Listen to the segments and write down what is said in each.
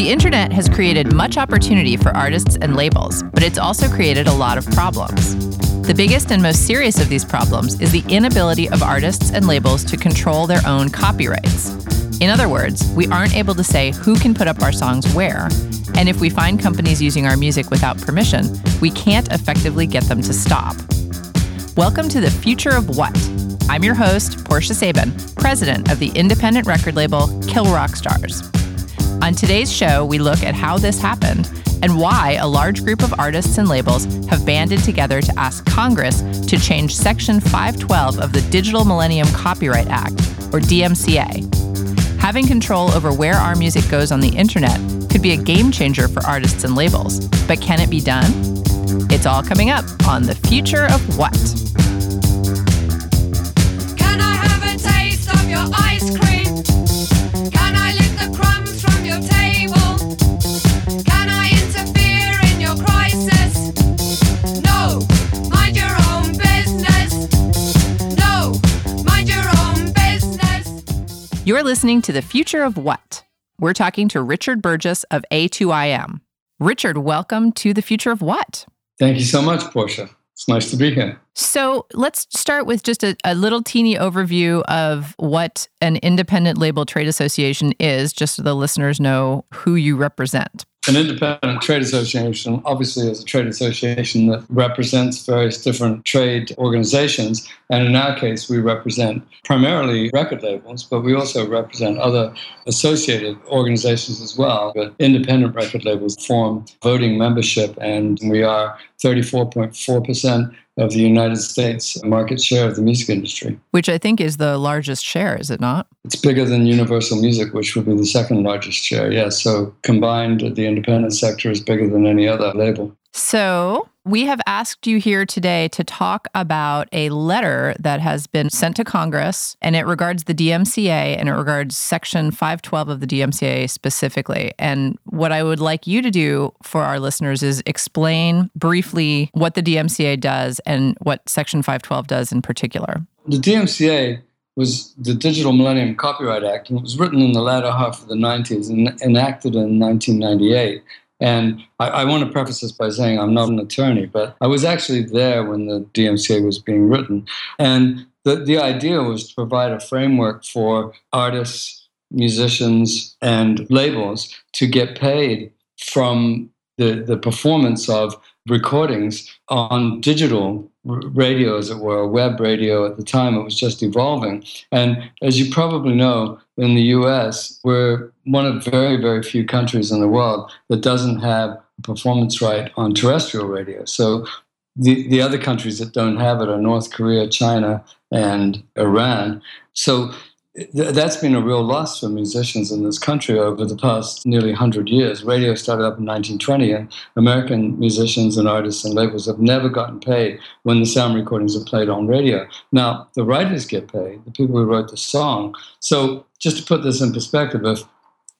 The internet has created much opportunity for artists and labels, but it's also created a lot of problems. The biggest and most serious of these problems is the inability of artists and labels to control their own copyrights. In other words, we aren't able to say who can put up our songs where, and if we find companies using our music without permission, we can't effectively get them to stop. Welcome to the Future of What? I'm your host, Portia Sabin, president of the independent record label Kill Rock Stars. On today's show, we look at how this happened and why a large group of artists and labels have banded together to ask Congress to change Section 512 of the Digital Millennium Copyright Act, or DMCA. Having control over where our music goes on the internet could be a game changer for artists and labels, but can it be done? It's all coming up on The Future of What? You're listening to The Future of What? We're talking to Richard Burgess of A2IM. Richard, welcome to The Future of What? Thank you so much, Portia. It's nice to be here. So let's start with just a, a, little teeny overview of what an independent label trade association is, just so the listeners know who you represent. An independent trade association obviously is a trade association that represents various different trade organizations. And in our case, we represent primarily record labels, but we also represent other associated organizations as well. But independent record labels form voting membership, and we are 34.4% of the United States market share of the music industry. Which I think is the largest share, is it not? It's bigger than Universal Music, which would be the second largest share, yes. So combined, the independent sector is bigger than any other label. So, we have asked you here today to talk about a letter that has been sent to Congress, and it regards the DMCA and it regards Section 512 of the DMCA specifically. And what I would like you to do for our listeners is explain briefly what the DMCA does and what Section 512 does in particular. The DMCA was the Digital Millennium Copyright Act, and it was written in the latter half of the 90s and enacted in 1998. And I, I, want to preface this by saying I'm not an attorney, but I was actually there when the DMCA was being written. And the, the idea was to provide a framework for artists, musicians, and labels to get paid from the, the performance of recordings on digital radio, as it were, web radio at the time. It was just evolving. And as you probably know, in the US, we're one of very, very few countries in the world that doesn't have a performance right on terrestrial radio. So the, the other countries that don't have it are North Korea, China, and Iran. So that's been a real loss for musicians in this country over the past nearly 100 years. Radio started up in 1920, and American musicians and artists and labels have never gotten paid when the sound recordings are played on radio. Now, the writers get paid, the people who wrote the song. So, just to put this in perspective, if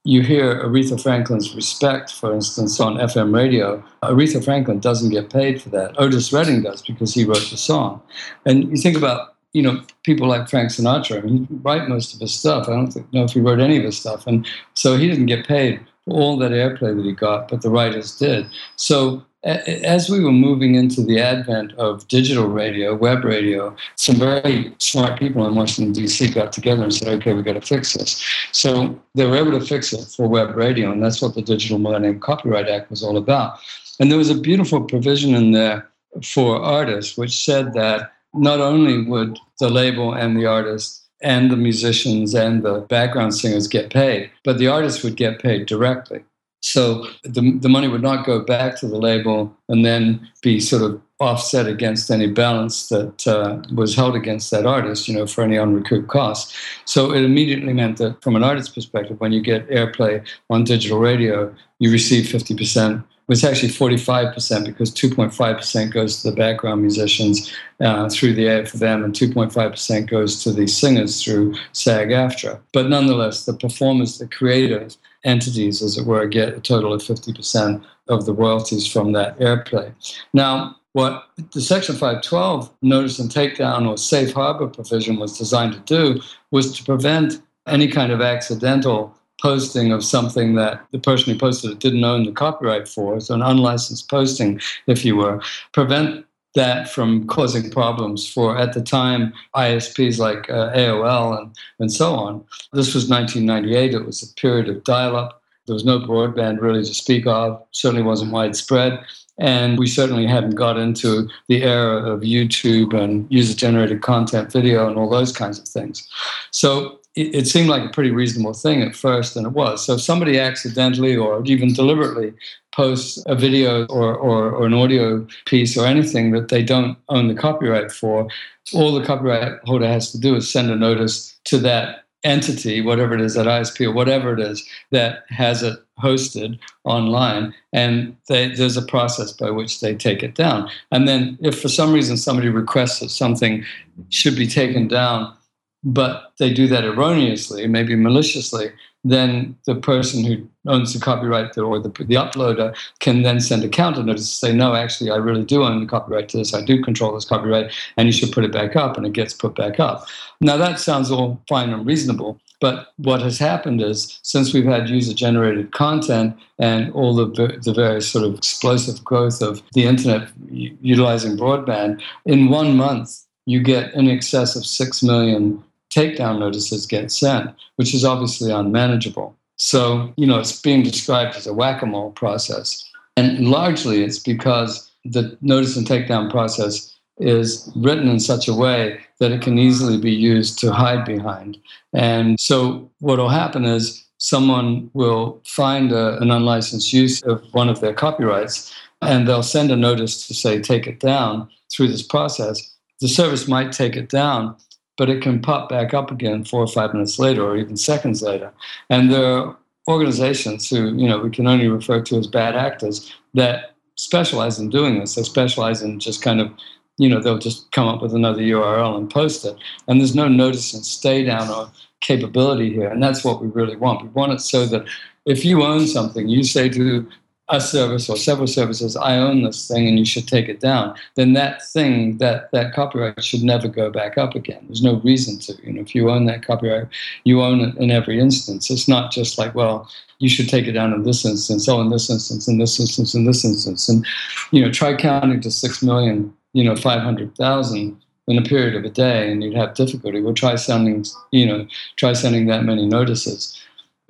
you hear Aretha Franklin's Respect, for instance, on FM radio, Aretha Franklin doesn't get paid for that. Otis Redding does because he wrote the song. And you think about you know, people like Frank Sinatra. I mean, he write most of his stuff. I don't think, know if he wrote any of his stuff, and so he didn't get paid for all that airplay that he got, but the writers did. So as we were moving into the advent of digital radio, web radio, some very smart people in Washington, D.C. got together and said, okay, we've got to fix this. So they were able to fix it for web radio, and that's what the Digital Millennium Copyright Act was all about. And there was a beautiful provision in there for artists, which said that not only would the label and the artist and the musicians and the background singers get paid, but the artists would get paid directly. So the, the money would not go back to the label and then be sort of offset against any balance that uh, was held against that artist, you know, for any unrecouped costs. So it immediately meant that from an artist's perspective, when you get airplay on digital radio, you receive 50% was actually 45% because 2.5% goes to the background musicians uh, through the AFM and 2.5% goes to the singers through SAG-AFTRA. But nonetheless, the performers, the creative entities, as it were, get a total of 50% of the royalties from that airplay. Now, what the Section 512 notice and takedown or safe harbor provision was designed to do was to prevent any kind of accidental posting of something that the person who posted it didn't own the copyright for, so an unlicensed posting, if you were, prevent that from causing problems for, at the time, ISPs like uh, AOL and, and so on. This was 1998. It was a period of dial up. There was no broadband really to speak of, certainly wasn't widespread. And we certainly hadn't got into the era of YouTube and user generated content video and all those kinds of things. So it, it, seemed like a pretty reasonable thing at first, and it was. So if somebody accidentally or even deliberately posts a video or, or, or an audio piece or anything that they don't own the copyright for, all the copyright holder has to do is send a notice to that entity, whatever it is, that ISP or whatever it is that has it hosted online, and they, there's a process by which they take it down. And then, if for some reason somebody requests that something should be taken down, but they do that erroneously, maybe maliciously, then the person who owns the copyright or the, the uploader can then send a counter notice to say, no, actually, I really do own the copyright to this. I do control this copyright, and you should put it back up, and it gets put back up. Now, that sounds all fine and reasonable. But what has happened is, since we've had user generated content and all the, the various sort of explosive growth of the internet utilizing broadband, in one month, you get in excess of 6 million takedown notices get sent, which is obviously unmanageable. So, you know, it's being described as a whack a mole process. And largely it's because the notice and takedown process is written in such a way that it can easily be used to hide behind. And so, what will happen is someone will find a, an unlicensed use of one of their copyrights and they'll send a notice to say, take it down through this process. The service might take it down, but it can pop back up again four or five minutes later or even seconds later. And there are organizations who, you know, we can only refer to as bad actors that specialize in doing this. They specialize in just kind of, you know, they'll just come up with another URL and post it. And there's no notice and stay down or capability here. And that's what we really want. We want it so that if you own something, you say to a service or several services, I own this thing and you should take it down, then that thing, that that copyright should never go back up again. There's no reason to. You know, if you own that copyright, you own it in every instance. It's not just like, well, you should take it down in this instance, oh, in this instance, in this instance, in this instance. And, you know, try counting to six million, you know, five hundred thousand in a period of a day and you'd have difficulty. Well try sending, you know, try sending that many notices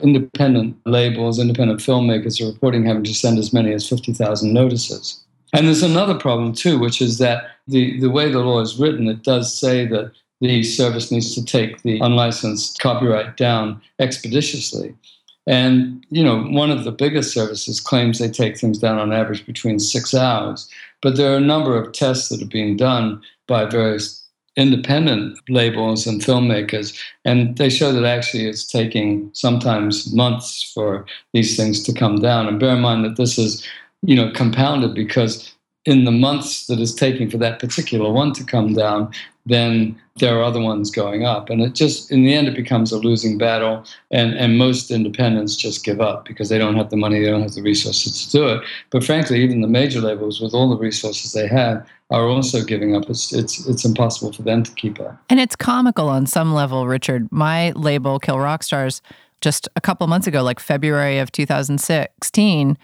independent labels, independent filmmakers are reporting having to send as many as 50,000 notices. And there's another problem too, which is that the, the way the law is written, it does say that the service needs to take the unlicensed copyright down expeditiously. And you know, one of the biggest services claims they take things down on average between six hours. But there are a number of tests that are being done by various independent labels and filmmakers, and they show that actually it's taking sometimes months for these things to come down. And bear in mind that this is, you know, compounded because in the months that it's taking for that particular one to come down, then there are other ones going up. And it just, in the end, it becomes a losing battle. And, and most independents just give up because they don't have the money, they don't have the resources to do it. But frankly, even the major labels, with all the resources they have, are also giving up. It's, it's, it's impossible for them to keep up. And it's comical on some level, Richard. My label, Kill Rock Stars, just a couple months ago, like February of 2016,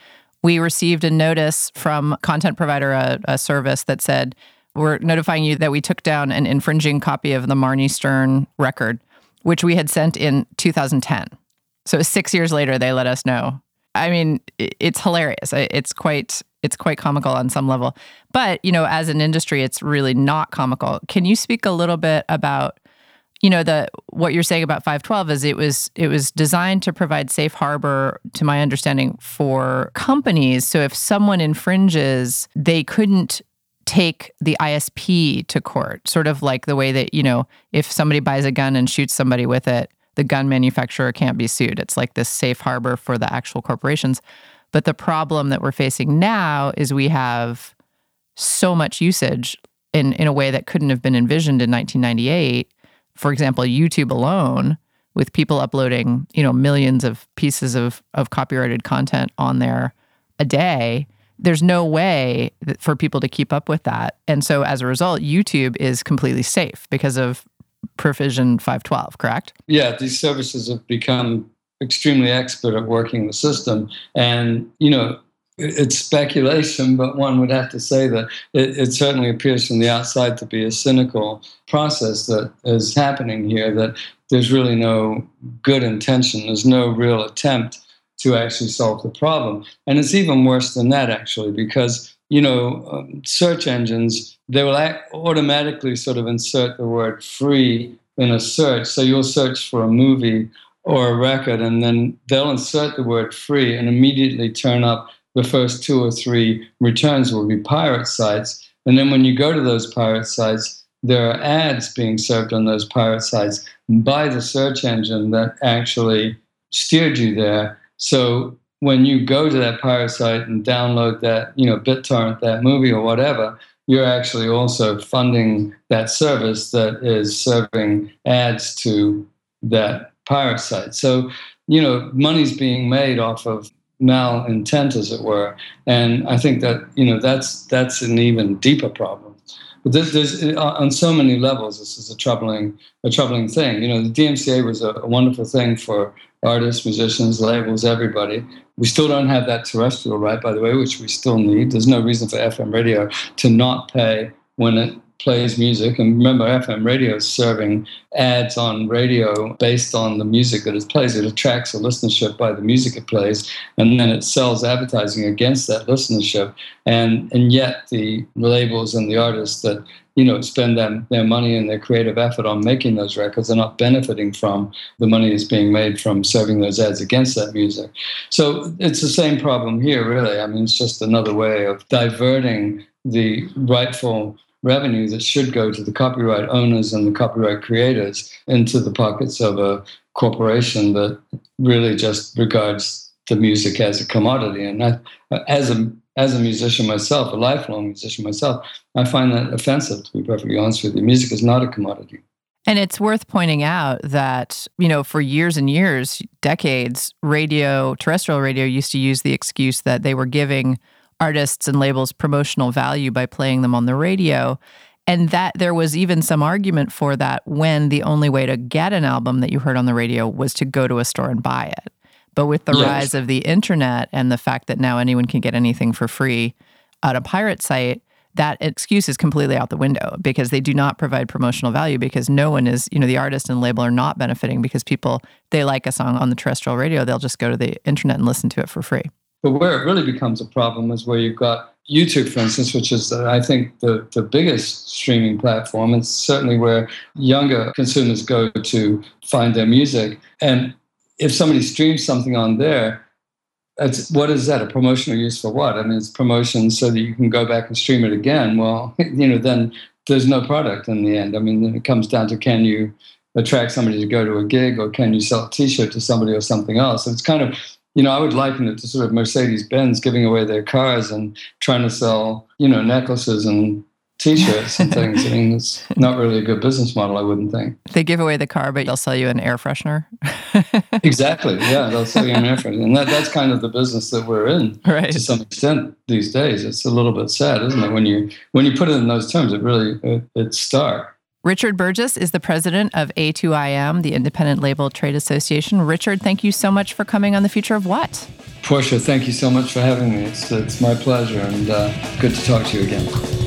we received a notice from content provider, a, a service that said, we're notifying you that we took down an infringing copy of the Marnie Stern record, which we had sent in 2010. So six years later, they let us know. I mean, it's hilarious. It's quite it's quite comical on some level. But, you know, as an industry, it's really not comical. Can you speak a little bit about you know the what you're saying about 512 is it was it was designed to provide safe harbor to my understanding for companies so if someone infringes they couldn't take the ISP to court sort of like the way that you know if somebody buys a gun and shoots somebody with it the gun manufacturer can't be sued it's like this safe harbor for the actual corporations but the problem that we're facing now is we have so much usage in, in a way that couldn't have been envisioned in 1998. For example, YouTube alone, with people uploading, you know, millions of pieces of, of copyrighted content on there a day, there's no way for people to keep up with that. And so as a result, YouTube is completely safe because of Provision 512, correct? Yeah, these services have become extremely expert at working the system. And, you know, it's speculation, but one would have to say that it, it certainly appears from the outside to be a cynical process that is happening here, that there's really no good intention, there's no real attempt to actually solve the problem. And it's even worse than that, actually, because you know, um, search engines, they will automatically sort of insert the word free in a search. So you'll search for a movie or a record, and then they'll insert the word free and immediately turn up the first two or three returns will be pirate sites. And then when you go to those pirate sites, there are ads being served on those pirate sites by the search engine that actually steered you there. So when you go to that pirate site and download that, you know, BitTorrent that movie or whatever, you're actually also funding that service that is serving ads to that pirate site. So, you know, money's being made off of malintent, as it were, and I think that you know that's that's an even deeper problem. But there's, there's on so many levels, this is a troubling a troubling thing. You know, the DMCA was a, a wonderful thing for artists, musicians, labels, everybody. We still don't have that terrestrial right, by the way, which we still need. There's no reason for FM radio to not pay when it plays music. And remember, FM radio is serving ads on radio based on the music that it plays. It attracts a listenership by the music it plays, and then it sells advertising against that listenership. And and yet the labels and the artists that you know spend them, their money and their creative effort on making those records are not benefiting from the money that's being made from serving those ads against that music. So it's the same problem here, really. I mean, it's just another way of diverting the rightful revenue that should go to the copyright owners and the copyright creators into the pockets of a corporation that really just regards the music as a commodity. And as a as a musician myself, a lifelong musician myself, I find that offensive. To be perfectly honest with you, music is not a commodity. And it's worth pointing out that, you know, for years and years, decades, radio, terrestrial radio used to use the excuse that they were giving artists and labels promotional value by playing them on the radio. And that there was even some argument for that when the only way to get an album that you heard on the radio was to go to a store and buy it. But with the Yes. rise of the internet and the fact that now anyone can get anything for free at a pirate site, that excuse is completely out the window because they do not provide promotional value because no one is, you know, the artist and label are not benefiting because people, they like a song on the terrestrial radio, they'll just go to the internet and listen to it for free. But where it really becomes a problem is where you've got YouTube, for instance, which is, uh, I think, the, the biggest streaming platform. It's certainly where younger consumers go to find their music. And if somebody streams something on there, what is that? A promotional use for what? I mean, it's promotion so that you can go back and stream it again. Well, you know, then there's no product in the end. I mean, it comes down to can you attract somebody to go to a gig or can you sell a t-shirt to somebody or something else? So it's kind of you know, I would liken it to sort of Mercedes Benz giving away their cars and trying to sell, you know, necklaces and T-shirts and things. I mean, it's not really a good business model, I wouldn't think. They give away the car, but they'll sell you an air freshener. Exactly. Yeah, they'll sell you an effort, and that, that's kind of the business that we're in right. to some extent these days. It's a little bit sad, isn't it? When you when you put it in those terms, it really it, it's stark. Richard Burgess is the president of A2IM, the Independent Label Trade Association. Richard, thank you so much for coming on The Future of What? Portia, thank you so much for having me. It's it's my pleasure, and uh, good to talk to you again.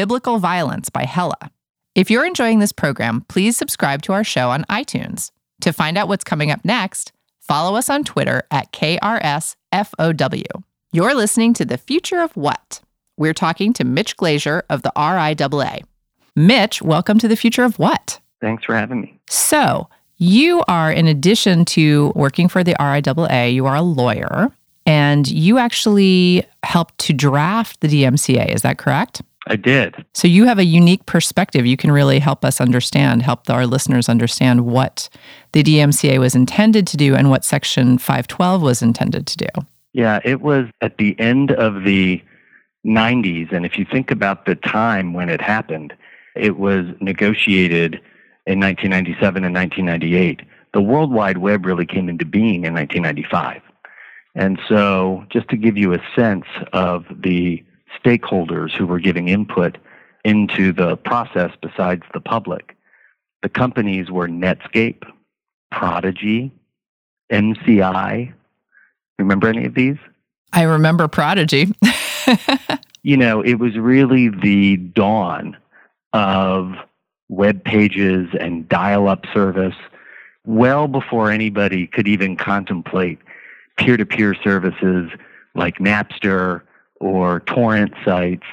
Biblical Violence by Hella. If you're enjoying this program, please subscribe to our show on iTunes. To find out what's coming up next, follow us on Twitter at KRSFOW. You're listening to The Future of What? We're talking to Mitch Glazier of the RIAA. Mitch, welcome to The Future of What? Thanks for having me. So, you are, in addition to working for the RIAA, you are a lawyer and you actually helped to draft the DMCA. Is that correct? I did. So, you have a unique perspective. You can really help us understand, help our listeners understand what the DMCA was intended to do and what Section 512 was intended to do. Yeah, it was at the end of the 90s. And if you think about the time when it happened, it was negotiated in 1997 and 1998. The World Wide Web really came into being in 1995. And so, just to give you a sense of the stakeholders who were giving input into the process besides the public, the companies were Netscape, Prodigy, MCI. Remember any of these? I remember Prodigy. you know, it was really the dawn of web pages and dial up service well before anybody could even contemplate peer to peer services like Napster or torrent sites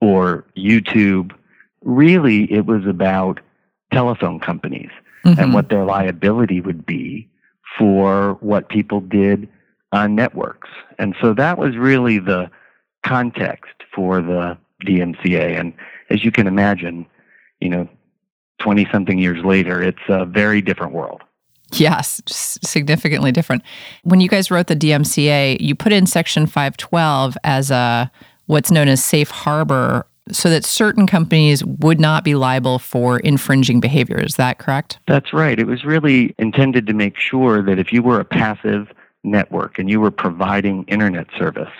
or YouTube. Really, it was about telephone companies Mhm. and what their liability would be for what people did on networks. And so that was really the context for the DMCA. And as you can imagine, you know, 20 something years later, it's a very different world. Yes, significantly different. When you guys wrote the DMCA, you put in Section 512 as a what's known as safe harbor so that certain companies would not be liable for infringing behavior. Is that correct? That's right. It was really intended to make sure that if you were a passive network and you were providing internet service,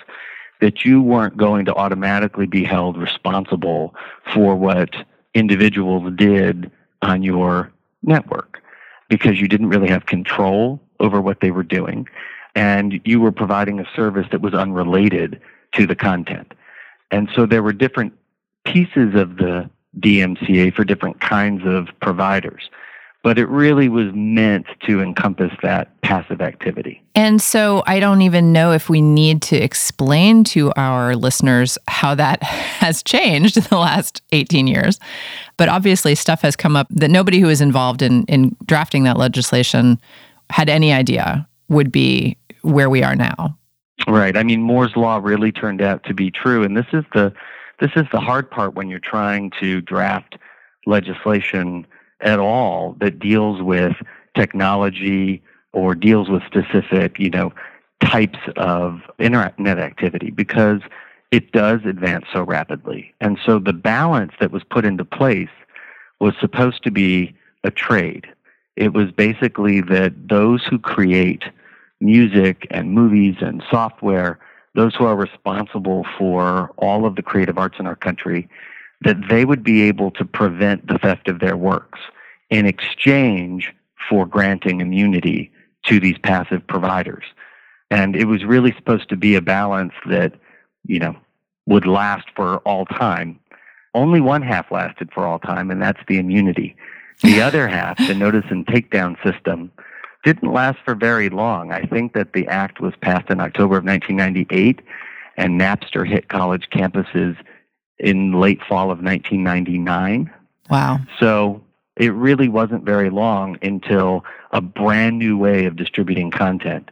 that you weren't going to automatically be held responsible for what individuals did on your network because you didn't really have control over what they were doing and you were providing a service that was unrelated to the content. And so there were different pieces of the DMCA for different kinds of providers. But it really was meant to encompass that passive activity. And so I don't even know if we need to explain to our listeners how that has changed in the last 18 years. But obviously, stuff has come up that nobody who was involved in, in drafting that legislation had any idea would be where we are now. Right. I mean, Moore's law really turned out to be true, and this is the this is the hard part when you're trying to draft legislation at all that deals with technology or deals with specific, you know, types of internet activity because it does advance so rapidly. And so the balance that was put into place was supposed to be a trade. It was basically that those who create music and movies and software, those who are responsible for all of the creative arts in our country, that they would be able to prevent the theft of their works in exchange for granting immunity to these passive providers. And it was really supposed to be a balance that, you know, would last for all time. Only one half lasted for all time, and that's the immunity. The other half, the notice and takedown system, didn't last for very long. I think that the act was passed in October of 1998, and Napster hit college campuses in late fall of 1999. Wow. So it really wasn't very long until a brand new way of distributing content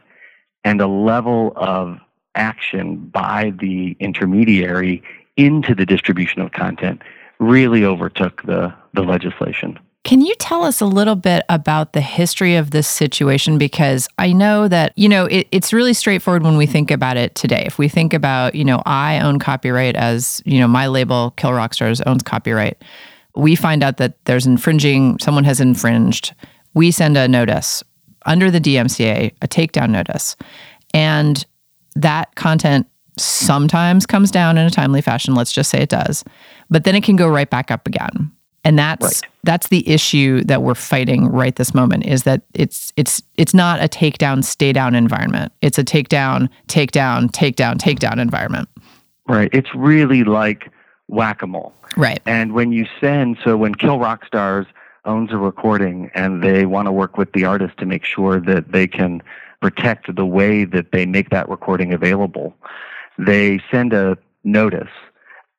and a level of action by the intermediary into the distribution of content really overtook the, the legislation. Can you tell us a little bit about the history of this situation? Because I know that, you know, it, it's really straightforward when we think about it today. If we think about, you know, I own copyright as, you know, my label, Kill Rock Stars, owns copyright. We find out that there's infringing, someone has infringed. We send a notice under the DMCA, a takedown notice. And that content sometimes comes down in a timely fashion. Let's just say it does. But then it can go right back up again. And that's Right. that's the issue that we're fighting right this moment is that it's it's it's not a takedown stay down environment. It's a takedown, takedown, takedown, takedown environment. Right. It's really like whack a mole. Right. And when you send, so when Kill Rock Stars owns a recording and they want to work with the artist to make sure that they can protect the way that they make that recording available, they send a notice.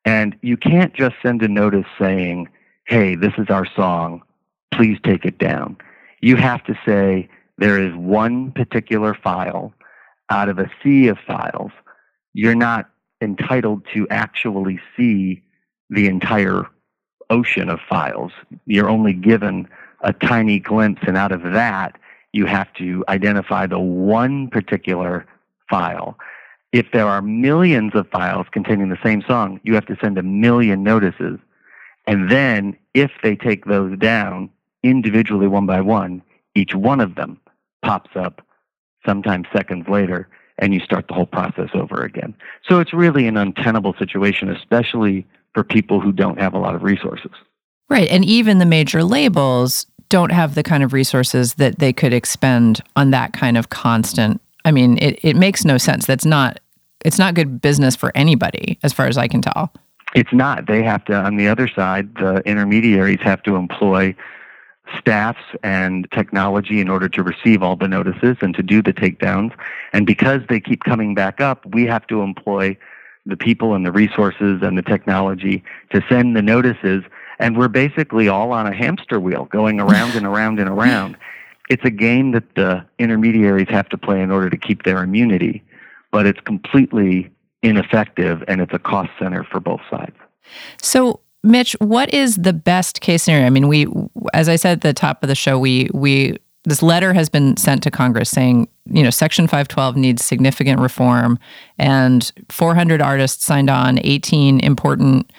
And you can't just send a notice saying, hey, this is our song, please take it down. You have to say, there is one particular file out of a sea of files. You're not entitled to actually see the entire ocean of files. You're only given a tiny glimpse, and out of that, you have to identify the one particular file. If there are millions of files containing the same song, you have to send a million notices. And then, if they take those down individually, one by one, each one of them pops up sometimes seconds later, and you start the whole process over again. So it's really an untenable situation, especially for people who don't have a lot of resources. Right. And even the major labels don't have the kind of resources that they could expend on that kind of constant. I mean, it, it makes no sense. That's not it's not good business for anybody, as far as I can tell. It's not. They have to, on the other side, the intermediaries have to employ staffs and technology in order to receive all the notices and to do the takedowns. And because they keep coming back up, we have to employ the people and the resources and the technology to send the notices. And we're basically all on a hamster wheel going around and around and around. It's a game that the intermediaries have to play in order to keep their immunity, but it's completely ineffective and it's a cost center for both sides. So, Mitch, what is the best case scenario? I mean, we, as I said at the top of the show, we we this letter has been sent to Congress saying, you know, Section 512 needs significant reform, and 400 artists signed on, 18 important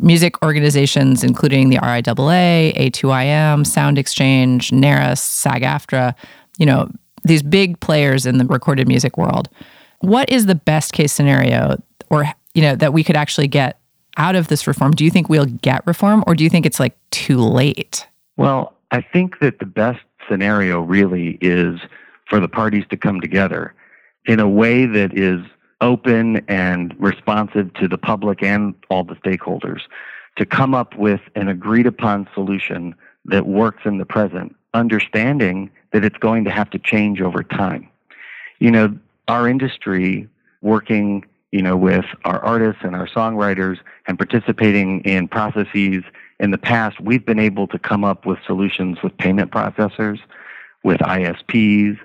music organizations, including the RIAA, A2IM, SoundExchange, NARAS, SAG-AFTRA, you know, these big players in the recorded music world. What is the best case scenario, or you know, that we could actually get out of this reform? Do you think we'll get reform, or do you think it's like too late? Well, I think that the best scenario really is for the parties to come together in a way that is open and responsive to the public and all the stakeholders to come up with an agreed upon solution that works in the present, understanding that it's going to have to change over time. You know, our industry working, you know, with our artists and our songwriters and participating in processes in the past, we've been able to come up with solutions with payment processors, with ISPs.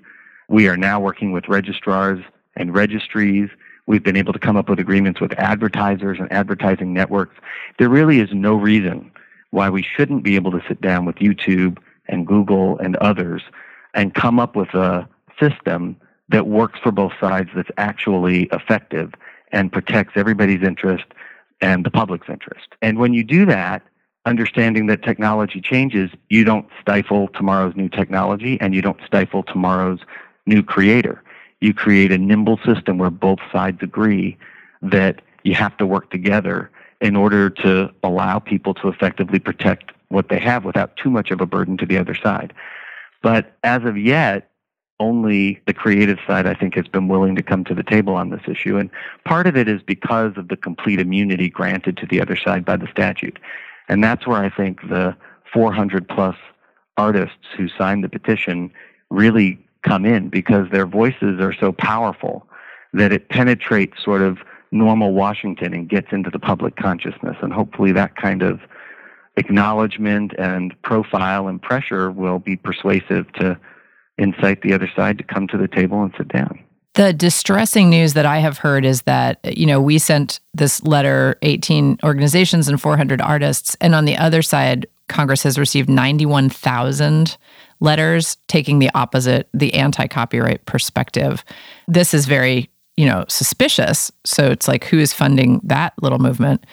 We are now working with registrars and registries. We've been able to come up with agreements with advertisers and advertising networks. There really is no reason why we shouldn't be able to sit down with YouTube and Google and others and come up with a system that works for both sides that's actually effective and protects everybody's interest and the public's interest. And when you do that, understanding that technology changes, you don't stifle tomorrow's new technology and you don't stifle tomorrow's new creator. You create a nimble system where both sides agree that you have to work together in order to allow people to effectively protect what they have without too much of a burden to the other side. But as of yet, only the creative side, I think, has been willing to come to the table on this issue. And part of it is because of the complete immunity granted to the other side by the statute. And that's where I think the 400 plus artists who signed the petition really come in because their voices are so powerful that it penetrates sort of normal Washington and gets into the public consciousness. And hopefully that kind of acknowledgement and profile and pressure will be persuasive to incite the other side to come to the table and sit down. The distressing news that I have heard is that, you know, we sent this letter 18 organizations and 400 artists and on the other side Congress has received 91,000 letters taking the opposite, the anti-copyright perspective. This is very, you know, suspicious. So it's like who is funding that little movement?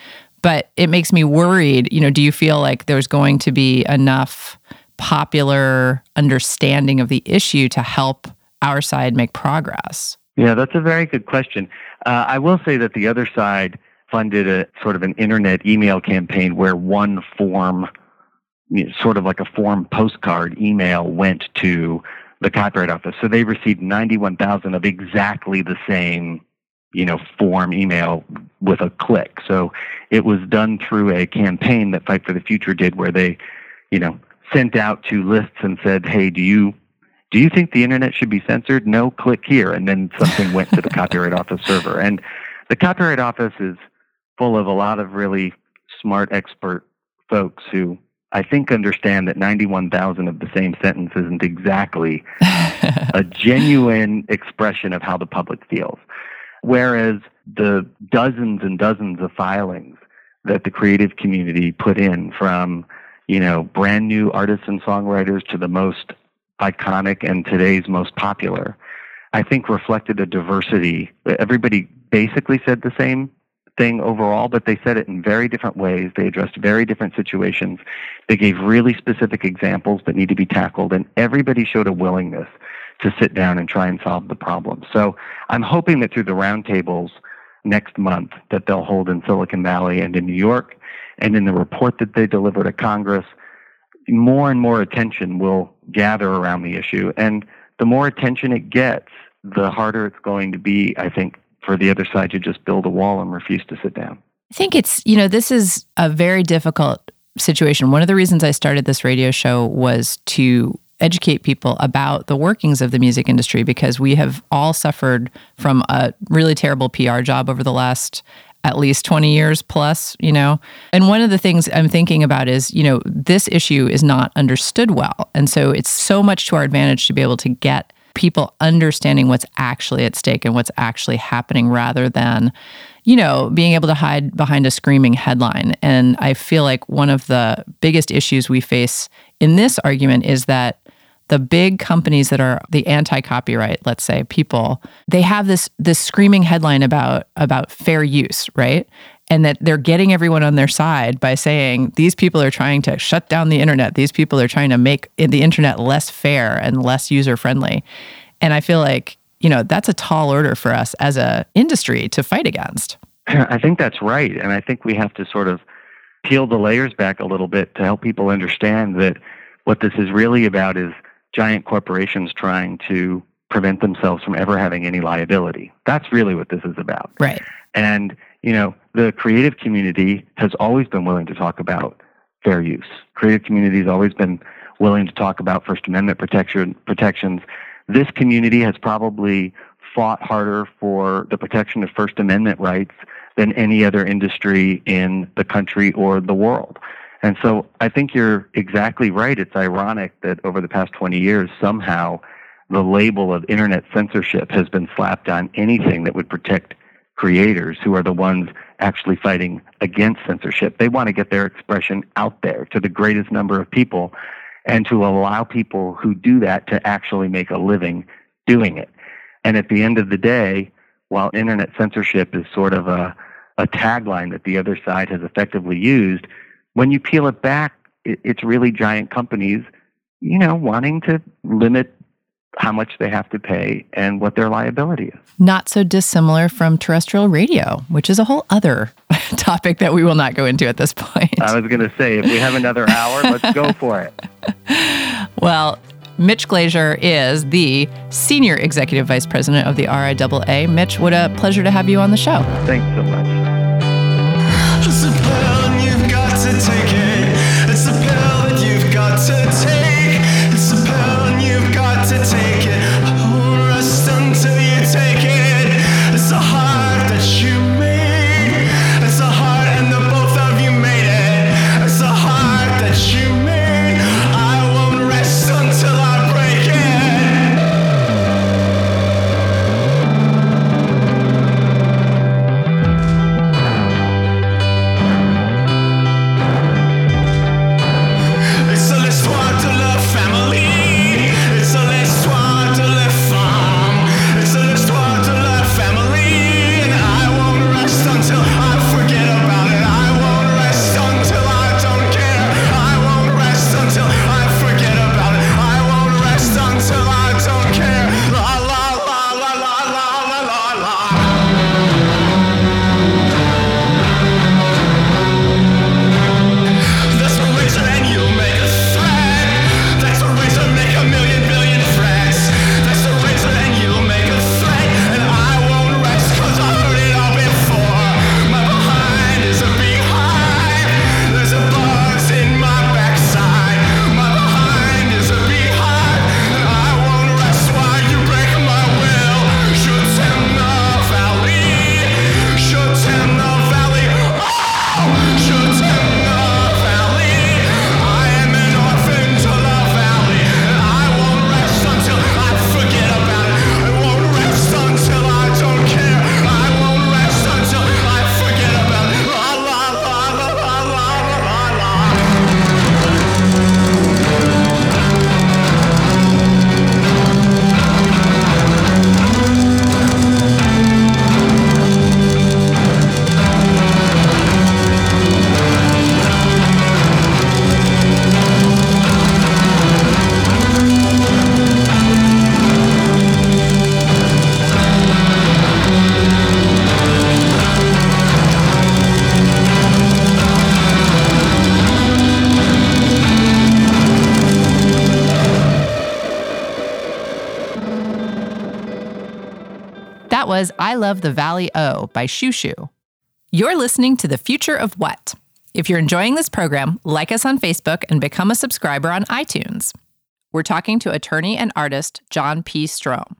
But it makes me worried, you know, do you feel like there's going to be enough popular understanding of the issue to help our side make progress? Yeah, that's a very good question. Uh, I will say that the other side funded a sort of an internet email campaign where one form, sort of like a form postcard email, went to the Copyright Office. So they received 91,000 of exactly the same you know, form email with a click. So it was done through a campaign that Fight for the Future did where they, you know, sent out to lists and said, "Hey, do you do you think the internet should be censored? No, click here." And then something went to the Copyright Office server. And the Copyright Office is full of a lot of really smart expert folks who I think understand that 91,000 of the same sentence isn't exactly a genuine expression of how the public feels. Whereas the dozens and dozens of filings that the creative community put in from, you know, brand new artists and songwriters to the most iconic and today's most popular, I think reflected a diversity. Everybody basically said the same thing overall, but they said it in very different ways. They addressed very different situations. They gave really specific examples that need to be tackled, and everybody showed a willingness to sit down and try and solve the problem. So I'm hoping that through the roundtables next month that they'll hold in Silicon Valley and in New York, and in the report that they deliver to Congress, more and more attention will gather around the issue. And the more attention it gets, the harder it's going to be, I think, for the other side to just build a wall and refuse to sit down. I think it's, you know, this is a very difficult situation. One of the reasons I started this radio show was to educate people about the workings of the music industry because we have all suffered from a really terrible PR job over the last at least 20 years plus, you know. And one of the things I'm thinking about is, you know, this issue is not understood well. And so it's so much to our advantage to be able to get people understanding what's actually at stake and what's actually happening rather than you know being able to hide behind a screaming headline and i feel like one of the biggest issues we face in this argument is that the big companies that are the anti-copyright let's say people they have this this screaming headline about about fair use right and that they're getting everyone on their side by saying these people are trying to shut down the internet. These people are trying to make the internet less fair and less user friendly. And I feel like, you know, that's a tall order for us as a industry to fight against. I think that's right. And I think we have to sort of peel the layers back a little bit to help people understand that what this is really about is giant corporations trying to prevent themselves from ever having any liability. That's really what this is about. Right. And, you know, the creative community has always been willing to talk about fair use. Creative community has always been willing to talk about First Amendment protection protections. This community has probably fought harder for the protection of First Amendment rights than any other industry in the country or the world. And so I think you're exactly right. It's ironic that over the past 20 years, somehow the label of internet censorship has been slapped on anything that would protect creators who are the ones actually fighting against censorship. They want to get their expression out there to the greatest number of people and to allow people who do that to actually make a living doing it. And at the end of the day, while internet censorship is sort of a, a tagline that the other side has effectively used, when you peel it back, it, it's really giant companies, you know, wanting to limit how much they have to pay and what their liability is. Not so dissimilar from terrestrial radio, which is a whole other topic that we will not go into at this point. I was going to say, if we have another hour, let's go for it. Well, Mitch Glazier is the Senior Executive Vice President of the RIAA. Mitch, what a pleasure to have you on the show. Thanks so much. I Love the Valley O by Shoo. You're listening to The Future of What. If you're enjoying this program, like us on Facebook and become a subscriber on iTunes. We're talking to attorney and artist John P. Strohm.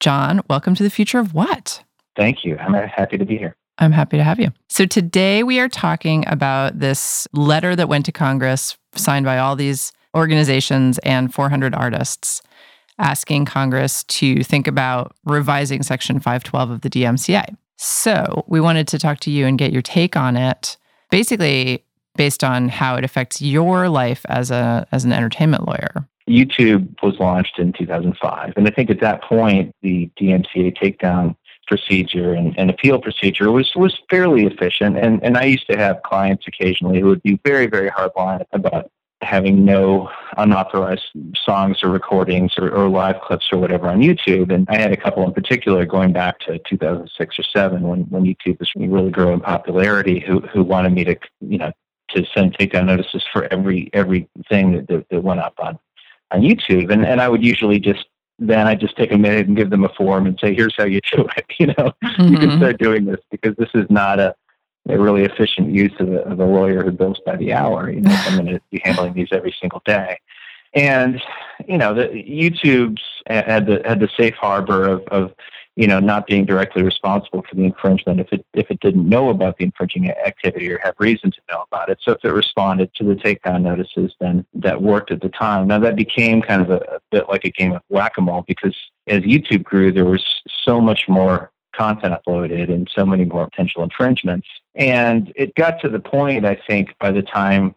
John, welcome to The Future of What. Thank you. I'm happy to be here. I'm happy to have you. So, today we are talking about this letter that went to Congress, signed by all these organizations and 400 artists, asking Congress to think about revising Section 512 of the DMCA. So, we wanted to talk to you and get your take on it, basically based on how it affects your life as a as an entertainment lawyer. YouTube was launched in 2005. And I think at that point, the DMCA takedown procedure and, and appeal procedure was, was fairly efficient. And, and I used to have clients occasionally who would be very, very hardline about having no unauthorized songs or recordings or, or live clips or whatever on YouTube. And I had a couple in particular going back to 2006 or seven when, when YouTube was really growing popularity who, who wanted me to, you know, to send takedown notices for every everything that, that, that went up on on YouTube. And and I would usually just then I just take a minute and give them a form and say, here's how you do it. You know, mm-hmm. you can start doing this because this is not a, a really efficient use of a, of a lawyer who bills by the hour. You know, I'm going to be handling these every single day. And, you know, the YouTube's had the, had the safe harbor of, of, you know, not being directly responsible for the infringement if it if it didn't know about the infringing activity or have reason to know about it. So if it responded to the takedown notices, then that worked at the time. Now that became kind of a, a bit like a game of whack-a-mole because as YouTube grew, there was so much more content uploaded and so many more potential infringements. And it got to the point, I think, by the time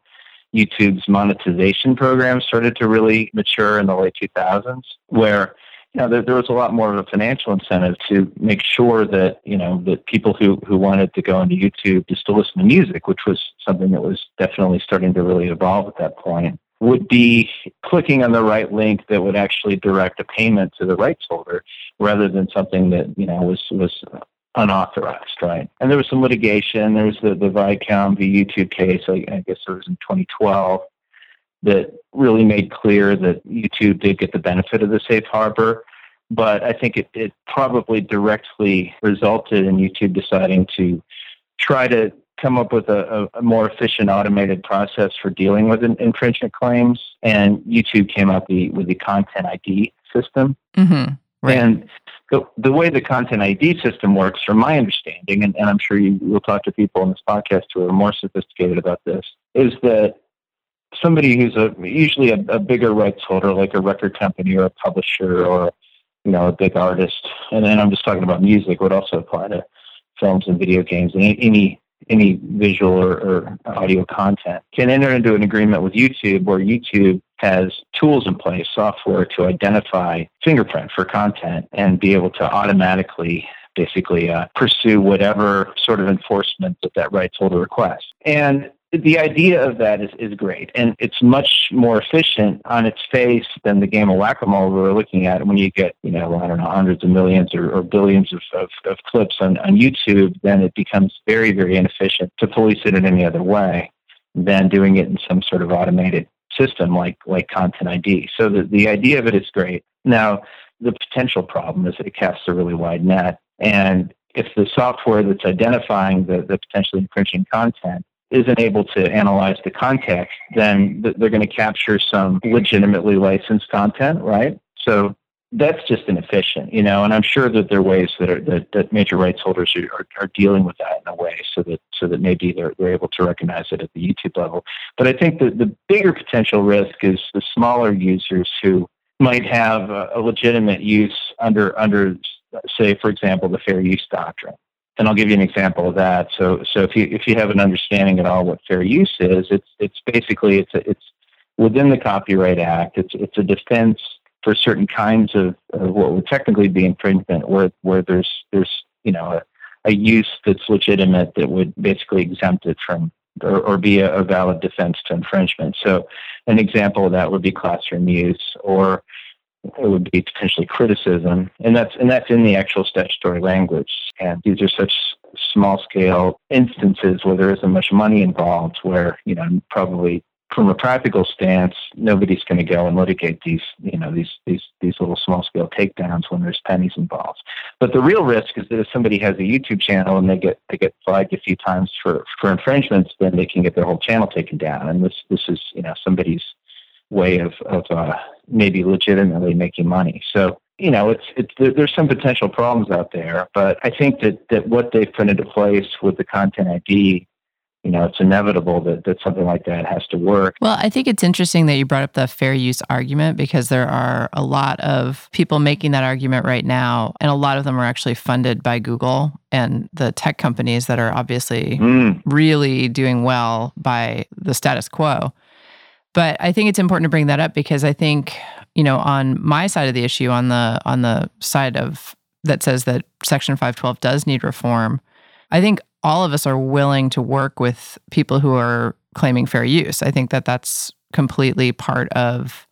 YouTube's monetization program started to really mature in the late 2000s, where you know, there, there was a lot more of a financial incentive to make sure that you know that people who who wanted to go into YouTube just to listen to music, which was something that was definitely starting to really evolve at that point, would be clicking on the right link that would actually direct a payment to the rights holder, rather than something that you know was was unauthorized, right? And there was some litigation. There was the the Viacom v. YouTube case. I, I guess it was in 2012 that really made clear that YouTube did get the benefit of the safe harbor. But I think it, it probably directly resulted in YouTube deciding to try to come up with a, a, more efficient automated process for dealing with infringement claims. And YouTube came up the, with the Content ID system. Mm-hmm. Right. And the, the way the Content ID system works, from my understanding, and, and I'm sure you will talk to people in this podcast who are more sophisticated about this, is that somebody who's a usually a, a bigger rights holder, like a record company or a publisher or you know a big artist, and then I'm just talking about music, would also apply to films and video games and any any, visual or, or audio content, can enter into an agreement with YouTube where YouTube has tools in place, software to identify fingerprint for content and be able to automatically basically uh, pursue whatever sort of enforcement that that rights holder requests. And the idea of that is, is great. And it's much more efficient on its face than the game of whack-a-mole we were looking at when you get, you know, I don't know, hundreds of millions or, or billions of, of, of clips on, on YouTube, then it becomes very, very inefficient to police it in any other way than doing it in some sort of automated system like, like Content ID. So the, the idea of it is great. Now, the potential problem is that it casts a really wide net. And if the software that's identifying the, the potentially infringing content isn't able to analyze the context, then th- they're going to capture some legitimately licensed content, right? So that's just inefficient, you know. And I'm sure that there are ways that are, that, that major rights holders are, are, are dealing with that in a way, so that so that maybe they're they're able to recognize it at the YouTube level. But I think that the bigger potential risk is the smaller users who might have a, a legitimate use under under say, for example, the fair use doctrine and I'll give you an example of that. So, so if you if you have an understanding at all what fair use is, it's it's basically it's a, it's within the Copyright Act. It's it's a defense for certain kinds of, of what would technically be infringement, where where there's there's you know a, a use that's legitimate that would basically exempt it from or, or be a, a valid defense to infringement. So, an example of that would be classroom use or it would be potentially criticism, and that's and that's in the actual statutory language. And these are such small scale instances where there isn't much money involved, where you know probably from a practical stance, nobody's going to go and litigate these, you know, these these these little small scale takedowns when there's pennies involved. But the real risk is that if somebody has a YouTube channel and they get they get flagged a few times for for infringements, then they can get their whole channel taken down. And this this is you know somebody's way of of uh, maybe legitimately making money. So you know, it's it's there, there's some potential problems out there, but I think that that what they've put into place with the content ID you know, it's inevitable that, that something like that has to work. Well, I think it's interesting that you brought up the fair use argument because there are a lot of people making that argument right now, and a lot of them are actually funded by Google and the tech companies that are obviously Mm, really doing well by the status quo. But I think it's important to bring that up because I think, you know, on my side of the issue, on the on the side of that says that Section 512 does need reform, I think all of us are willing to work with people who are claiming fair use. I think that that's completely part of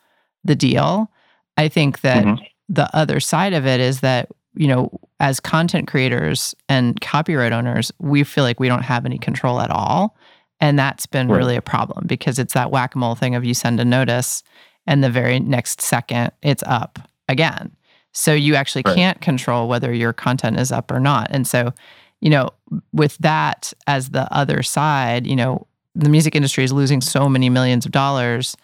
the deal. I think that Mhm. the other side of it is that, you know, as content creators and copyright owners, we feel like we don't have any control at all. And that's been Right. really a problem because it's that whack a mole thing of you send a notice and the very next second it's up again. So you actually Right. can't control whether your content is up or not. And so, you know, with that as the other side, you know, the music industry is losing so many millions of dollars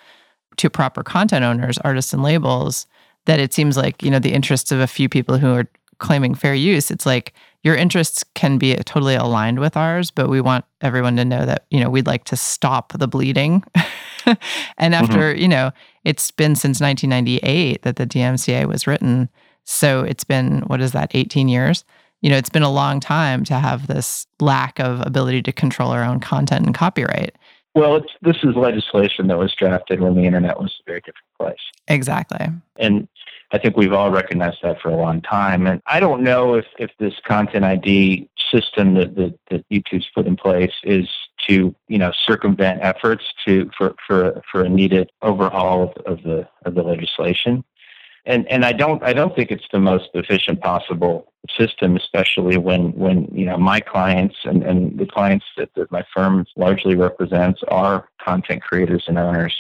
to proper content owners, artists, and labels that it seems like, you know, the interests of a few people who are claiming fair use, it's like your interests can be totally aligned with ours, but we want everyone to know that, you know, we'd like to stop the bleeding. and mm-hmm. after, you know, it's been since 1998 that the DMCA was written. So it's been, what is that, 18 years? You know, it's been a long time to have this lack of ability to control our own content and copyright. well, it's this is legislation that was drafted when the internet was a very different place. Exactly. And I think we've all recognized that for a long time. And I don't know if, if this content ID system that, that, that YouTube's put in place is to, you know, circumvent efforts to for, for, for a needed overhaul of, the of the legislation. And and I don't I don't think it's the most efficient possible system, especially when when you know my clients and, and the clients that, that my firm largely represents are content creators and owners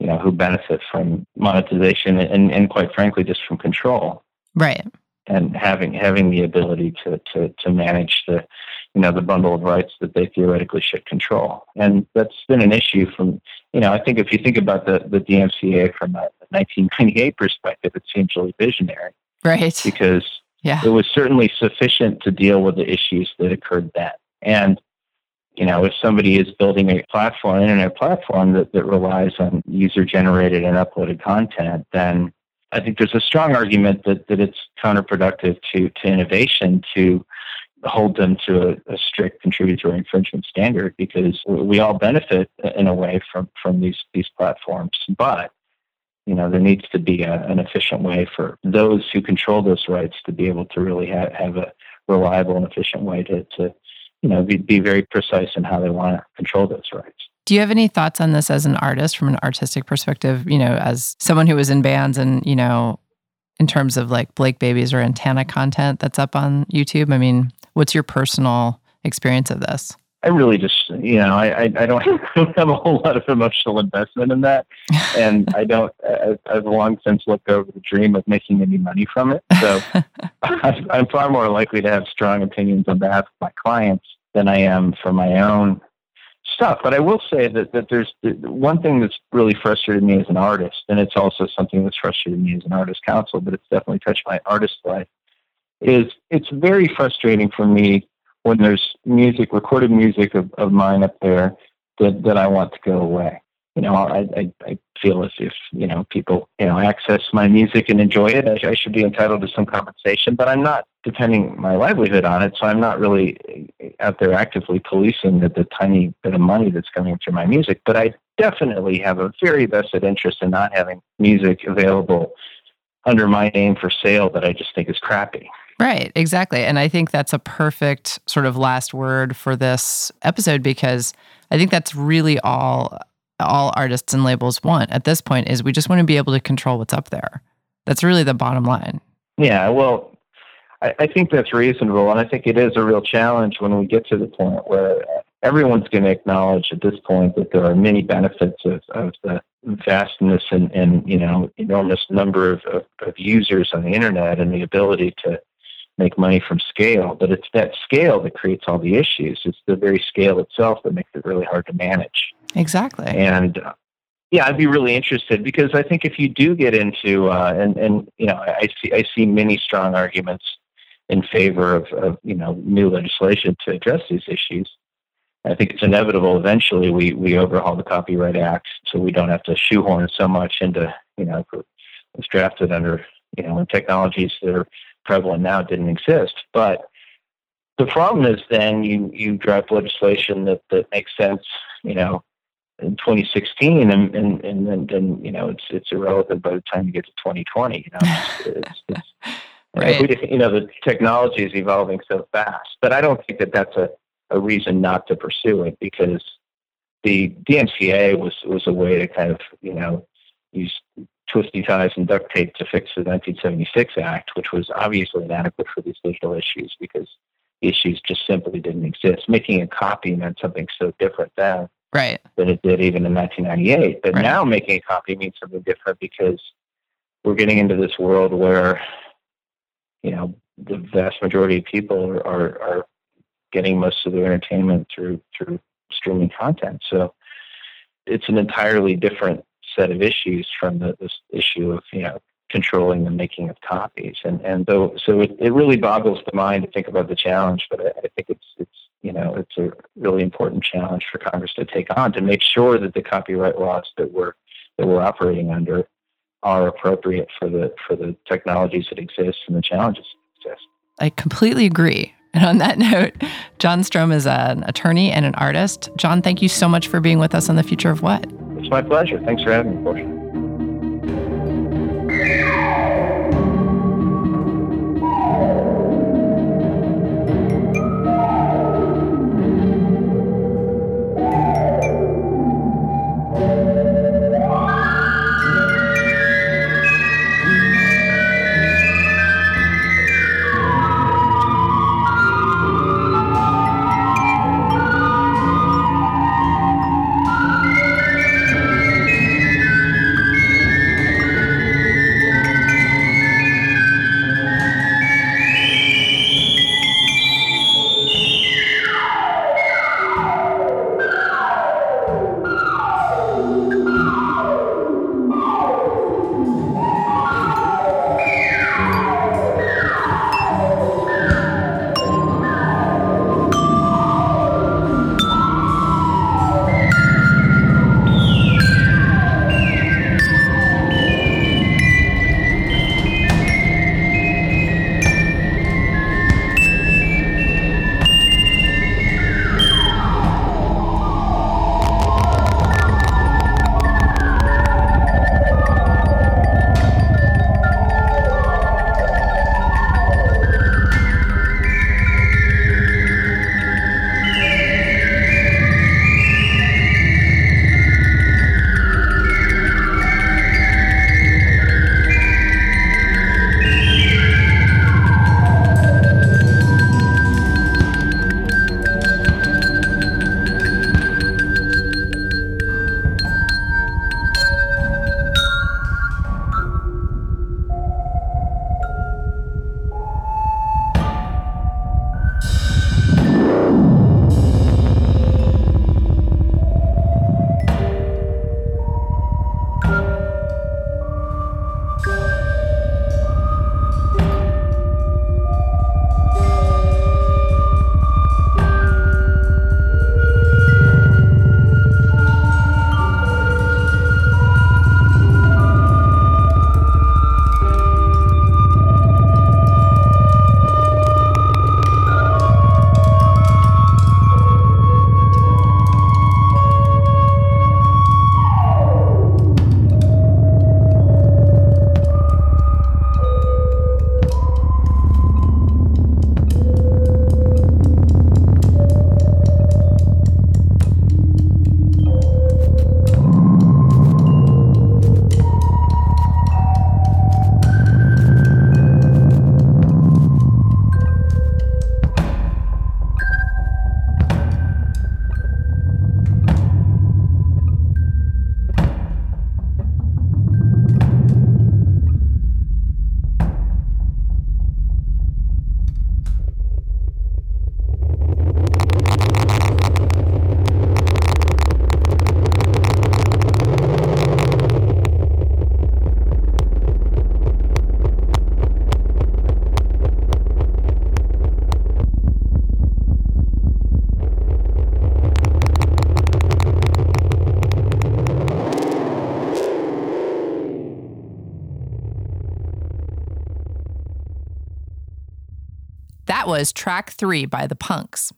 you know, who benefit from monetization and, and quite frankly, just from control Right. and having having the ability to, to, to manage the, you know, the bundle of rights that they theoretically should control. And that's been an issue from, you know, I think if you think about the, the DMCA from a 1998 perspective, it seems really visionary Right. because Yeah. it was certainly sufficient to deal with the issues that occurred then. And you know, if somebody is building a platform, internet platform that, that relies on user generated and uploaded content, then I think there's a strong argument that, that it's counterproductive to, to innovation to hold them to a, a strict contributory infringement standard because we all benefit in a way from, from these, these platforms. But you know, there needs to be a, an efficient way for those who control those rights to be able to really have, have a reliable and efficient way to, to you know, be, be very precise in how they want to control those rights. Do you have any thoughts on this as an artist from an artistic perspective? You know, as someone who was in bands and, you know, in terms of like Blake Babies or Antenna content that's up on YouTube? I mean, what's your personal experience of this? I really just, you know, I, I, I don't have a whole lot of emotional investment in that. And I don't, I, I've long since looked over the dream of making any money from it. So I'm far more likely to have strong opinions on behalf of my clients than I am for my own stuff. But I will say that, that there's one thing that's really frustrated me as an artist, and it's also something that's frustrated me as an artist counsel, but it's definitely touched my artist life, is it's very frustrating for me when there's music, recorded music of, of mine up there that, that I want to go away. You know, I, I, I feel as if, you know, people, you know, access my music and enjoy it. I, I should be entitled to some compensation, but I'm not depending my livelihood on it. So I'm not really eh, out there actively policing the, the tiny bit of money that's coming through my music. But I definitely have a very vested interest in not having music available under my name for sale that I just think is crappy. Right, exactly. And I think that's a perfect sort of last word for this episode because I think that's really all all artists and labels want at this point is we just want to be able to control what's up there. That's really the bottom line. Yeah, well, I, I think that's reasonable, and I think it is a real challenge when we get to the point where, everyone's going to acknowledge at this point that there are many benefits of, of the vastness and, and you know enormous number of, of, of users on the internet and the ability to make money from scale. But it's that scale that creates all the issues. It's the very scale itself that makes it really hard to manage. Exactly. And uh, yeah, I'd be really interested because I think if you do get into uh, and and you know I see I see many strong arguments in favor of, of you know new legislation to address these issues. I think it's inevitable eventually we, we overhaul the Copyright Act so we don't have to shoehorn so much into, you know, it's drafted under, you know, technologies that are prevalent now didn't exist. But the problem is then you, you draft legislation that, that makes sense, you know, in 2016 and, and, and then, then, you know, it's, it's irrelevant by the time you get to 2020, you know, it's, it's, it's Right. you know, the technology is evolving so fast, but I don't think that that's a, a reason not to pursue it because the DMCA was was a way to kind of you know use twisty ties and duct tape to fix the 1976 Act, which was obviously inadequate for these digital issues because the issues just simply didn't exist. Making a copy meant something so different then Right. than it did even in 1998. But Right. now making a copy means something different because we're getting into this world where, you know, the vast majority of people are, are, are getting most of their entertainment through through streaming content. So it's an entirely different set of issues from the, this issue of you know controlling the making of copies. And and though so it, it really boggles the mind to think about the challenge, but I, I think it's it's you know it's a really important challenge for Congress to take on to make sure that the copyright laws that we're that we're operating under are appropriate for the for the technologies that exist and the challenges that exist. I completely agree. And on that note, John Strohm is an attorney and an artist. John, thank you so much for being with us on The Future of What. It's my pleasure. Thanks for having me, Portia. Was track three by the Punks.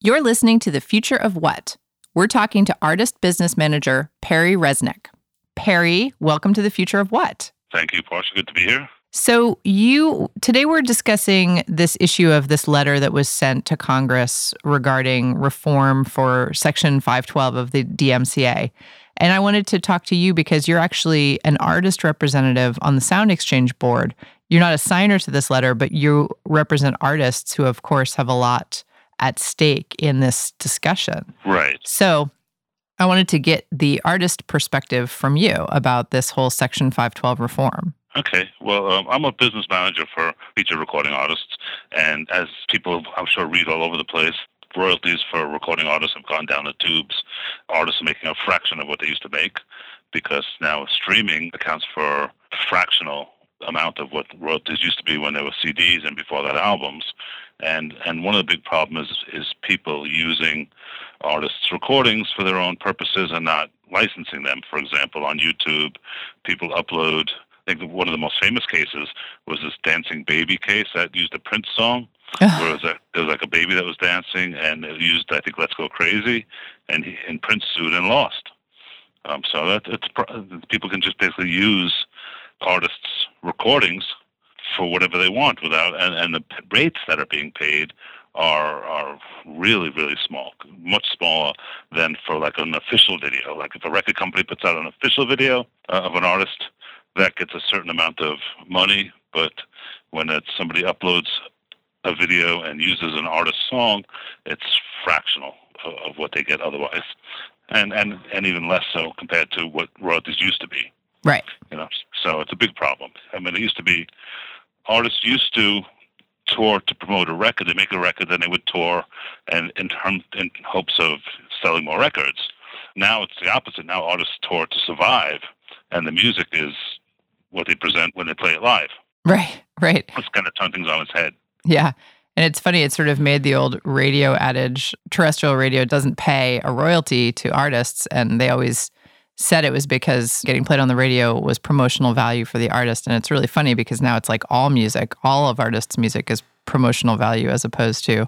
You're listening to The Future of What? We're talking to artist business manager Perry Resnick. Perry, welcome to The Future of What? Thank you, Portia. Good to be here. So, you today we're discussing this issue of this letter that was sent to Congress regarding reform for Section 512 of the DMCA. And I wanted to talk to you because you're actually an artist representative on the SoundExchange board. You're not a signer to this letter, but you represent artists who, of course, have a lot at stake in this discussion. Right. So, I wanted to get the artist perspective from you about this whole Section 512 reform. Okay. Well, um, I'm a business manager for feature recording artists, and as people I'm sure read all over the place, royalties for recording artists have gone down the tubes. Artists are making a fraction of what they used to make because now streaming accounts for fractional amount of what royalties used to be when there were CDs and before that albums. And and one of the big problems is is people using artists' recordings for their own purposes and not licensing them. For example, on YouTube, people upload I think one of the most famous cases was this dancing baby case that used a Prince song, where it was, a, there was like a baby that was dancing, and it used I think "Let's Go Crazy," and he, and Prince sued and lost. Um, so that it's people can just basically use artists' recordings for whatever they want without, and, and the rates that are being paid are are really really small, much smaller than for like an official video. Like if a record company puts out an official video uh, of an artist, that gets a certain amount of money, but when it's somebody uploads a video and uses an artist's song, it's fractional of, of what they get otherwise, and and and even less so compared to what royalties used to be. Right. You know, so it's a big problem. I mean, it used to be artists used to tour to promote a record. They make a record, then they would tour, and in terms in hopes of selling more records. Now it's the opposite. Now artists tour to survive, and the music is what they present when they play it live. Right. Right. It's kind of turned things on its head. Yeah. And it's funny, it sort of made the old radio adage terrestrial radio doesn't pay a royalty to artists. And they always said it was because getting played on the radio was promotional value for the artist. And it's really funny because now it's like all music, all of artists' music is promotional value as opposed to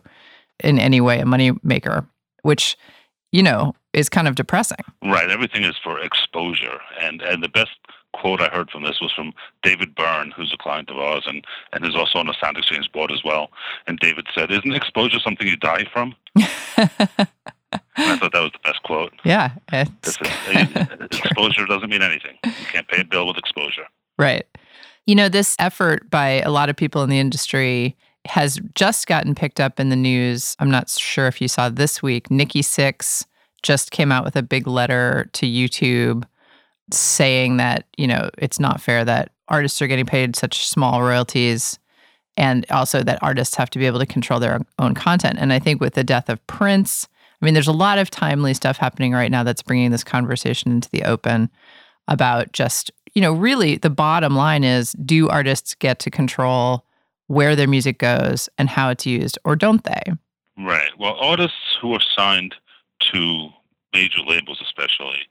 in any way a money maker, which, you know, is kind of depressing. Right. Everything is for exposure. And and the best quote I heard from this was from David Byrne, who's a client of ours and, and is also on the SoundExchange board as well. And David said, Isn't exposure something you die from? And I thought that was the best quote. Yeah. It's, is, uh, exposure doesn't mean anything. You can't pay a bill with exposure. Right. You know, this effort by a lot of people in the industry has just gotten picked up in the news. I'm not sure if you saw this week. Nikki Sixx just came out with a big letter to YouTube saying that, you know, it's not fair that artists are getting paid such small royalties and also that artists have to be able to control their own content. And I think with the death of Prince, I mean, there's a lot of timely stuff happening right now that's bringing this conversation into the open about just, you know, really the bottom line is do artists get to control where their music goes and how it's used, or don't they? Right. Well, artists who are signed to major labels, especially,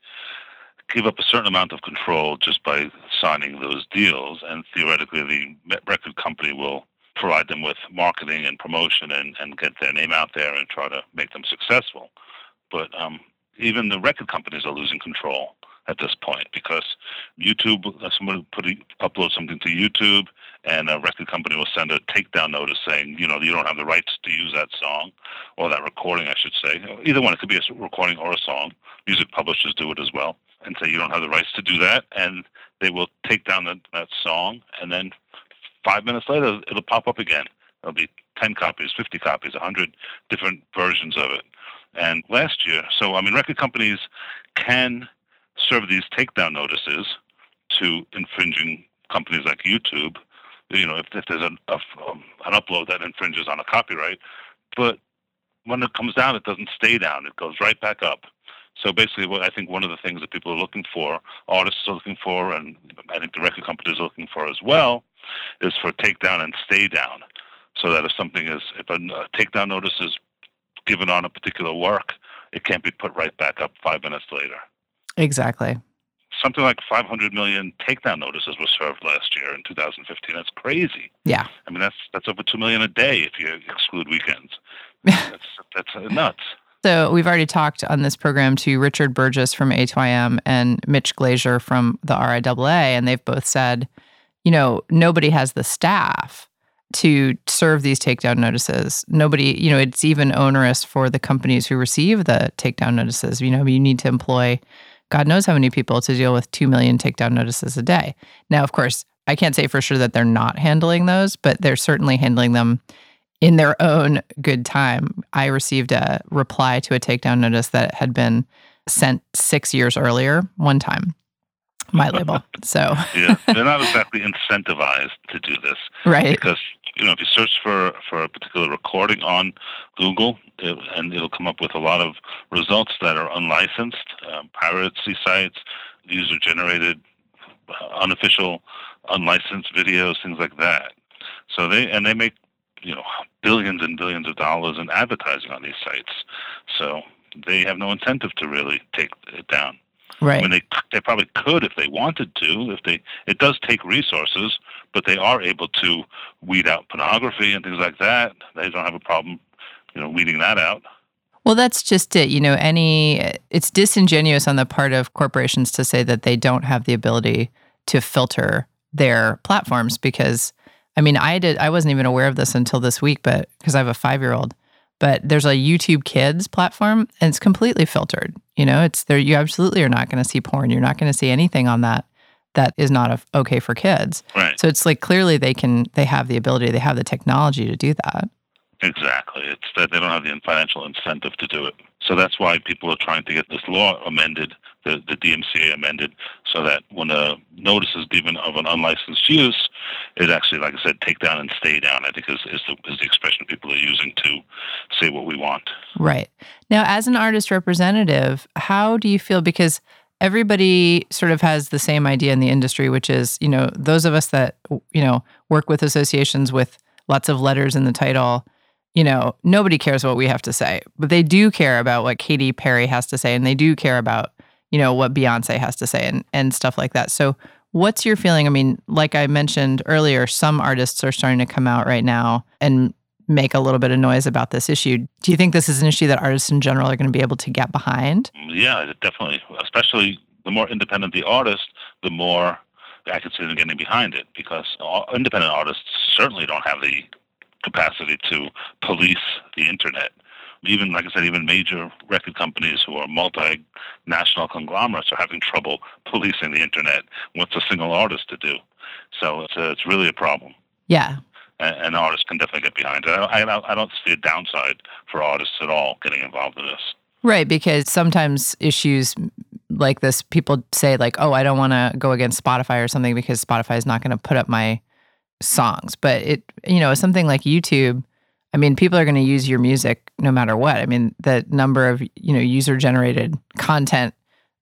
give up a certain amount of control just by signing those deals, and theoretically, the record company will provide them with marketing and promotion and, and get their name out there and try to make them successful. But um, even the record companies are losing control at this point because YouTube, uh, someone put a, upload something to YouTube, and a record company will send a takedown notice saying, you know, you don't have the rights to use that song or that recording, I should say. Either one, it could be a recording or a song. Music publishers do it as well, and say you don't have the rights to do that, and they will take down that, that song, and then five minutes later, it'll pop up again. There'll be 10 copies, 50 copies, 100 different versions of it. And last year, so I mean, record companies can serve these takedown notices to infringing companies like YouTube. You know, if, if there's an, a, um, an upload that infringes on a copyright, but when it comes down, it doesn't stay down; it goes right back up. So basically, what I think one of the things that people are looking for, artists are looking for, and I think the record companies are looking for as well, is for takedown and stay down. So that if something is, if a, takedown notice is given on a particular work, it can't be put right back up five minutes later. Exactly. something like 500 million takedown notices were served last year in 2015. That's crazy. Yeah. I mean, that's that's over two million a day if you exclude weekends. that's that's nuts. So we've already talked on this program to Richard Burgess from A2IM and Mitch Glazier from the RIAA, and they've both said, you know, nobody has the staff to serve these takedown notices. Nobody, you know, it's even onerous for the companies who receive the takedown notices. You know, you need to employ God knows how many people to deal with 2 million takedown notices a day. Now, of course, I can't say for sure that they're not handling those, but they're certainly handling them in their own good time. I received a reply to a takedown notice that had been sent six years earlier, one time, my label. So, Yeah, they're not exactly incentivized to do this right. because you know if you search for for a particular recording on Google, it, and it'll come up with a lot of results that are unlicensed, um, piracy sites, user generated, unofficial, unlicensed videos, things like that. So they and they make you know billions and billions of dollars in advertising on these sites. So they have no incentive to really take it down. I Right. mean, they they probably could if they wanted to. If they, it does take resources, but they are able to weed out pornography and things like that. They don't have a problem, you know, weeding that out. Well, that's just it. You know, any, it's disingenuous on the part of corporations to say that they don't have the ability to filter their platforms because, I mean, I did, I wasn't even aware of this until this week, but because I have a five year old, but there's a YouTube Kids platform and it's completely filtered. You know, it's there, you absolutely are not going to see porn. You're not going to see anything on that that is not a, okay for kids. Right. So it's like clearly they can, they have the ability, they have the technology to do that. Exactly. It's that they don't have the financial incentive to do it. So that's why people are trying to get this law amended, the, the DMCA amended, so that when a notice is given of an unlicensed use, it actually, like I said, take down and stay down. I think is, is, the, is the expression people are using to say what we want. Right. Now, as an artist representative, how do you feel? Because everybody sort of has the same idea in the industry, which is, you know, those of us that, you know, work with associations with lots of letters in the title, you know, nobody cares what we have to say, but they do care about what Katy Perry has to say and they do care about, you know, what Beyonce has to say and, and stuff like that. So, what's your feeling? I mean, like I mentioned earlier, some artists are starting to come out right now and make a little bit of noise about this issue. Do you think this is an issue that artists in general are going to be able to get behind? Yeah, definitely. Especially the more independent the artist, the more I could see them getting behind it because independent artists certainly don't have the capacity to police the internet. Even, like I said, even major record companies who are multinational conglomerates are having trouble policing the internet. What's a single artist to do? So it's, a, it's really a problem. Yeah. And, and artists can definitely get behind it. I, I, I don't see a downside for artists at all getting involved in this. Right. Because sometimes issues like this, people say, like, oh, I don't want to go against Spotify or something because Spotify is not going to put up my songs. But it, you know, something like YouTube, I mean, people are going to use your music no matter what. I mean, the number of, you know, user generated content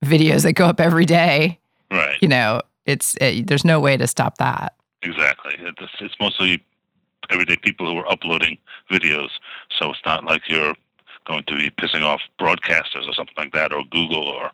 videos that go up every day, Right. you know, it's, it, there's no way to stop that. Exactly. It's, it's mostly everyday people who are uploading videos, so it's not like you're going to be pissing off broadcasters or something like that, or Google or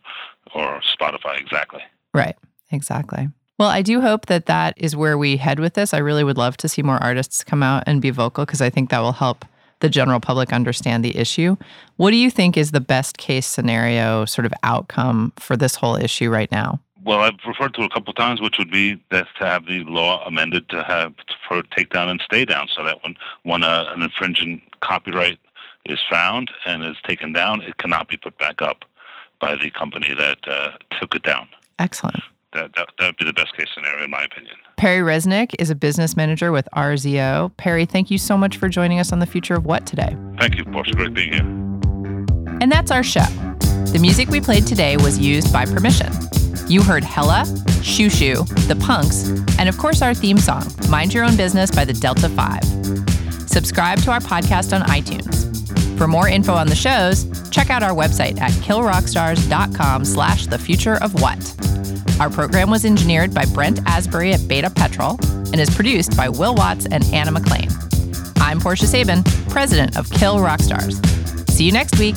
or Spotify. Exactly. Right. Exactly. Well, I do hope that that is where we head with this. I really would love to see more artists come out and be vocal because I think that will help the general public understand the issue. What do you think is the best case scenario sort of outcome for this whole issue right now? Well, I've referred to it a couple of times, which would be that to have the law amended to have for takedown and stay down, so that when when a, an infringing copyright is found and is taken down, it cannot be put back up by the company that uh, took it down. Excellent. That, that that would be the best case scenario, in my opinion. Perry Resnick is a business manager with RZO. Perry, thank you so much for joining us on the future of what today. Thank you, Portia. Great being here. And that's our show. The music we played today was used by permission. You heard Hella, Xiu Xiu, The Punks, and of course our theme song, Mind Your Own Business by the Delta 5. Subscribe to our podcast on iTunes. For more info on the shows, check out our website at killrockstars.com slash the future of what. Our program was engineered by Brent Asbury at Beta Petrol and is produced by Will Watts and Anna McLean. I'm Portia Sabin, president of Kill Rock Stars. See you next week.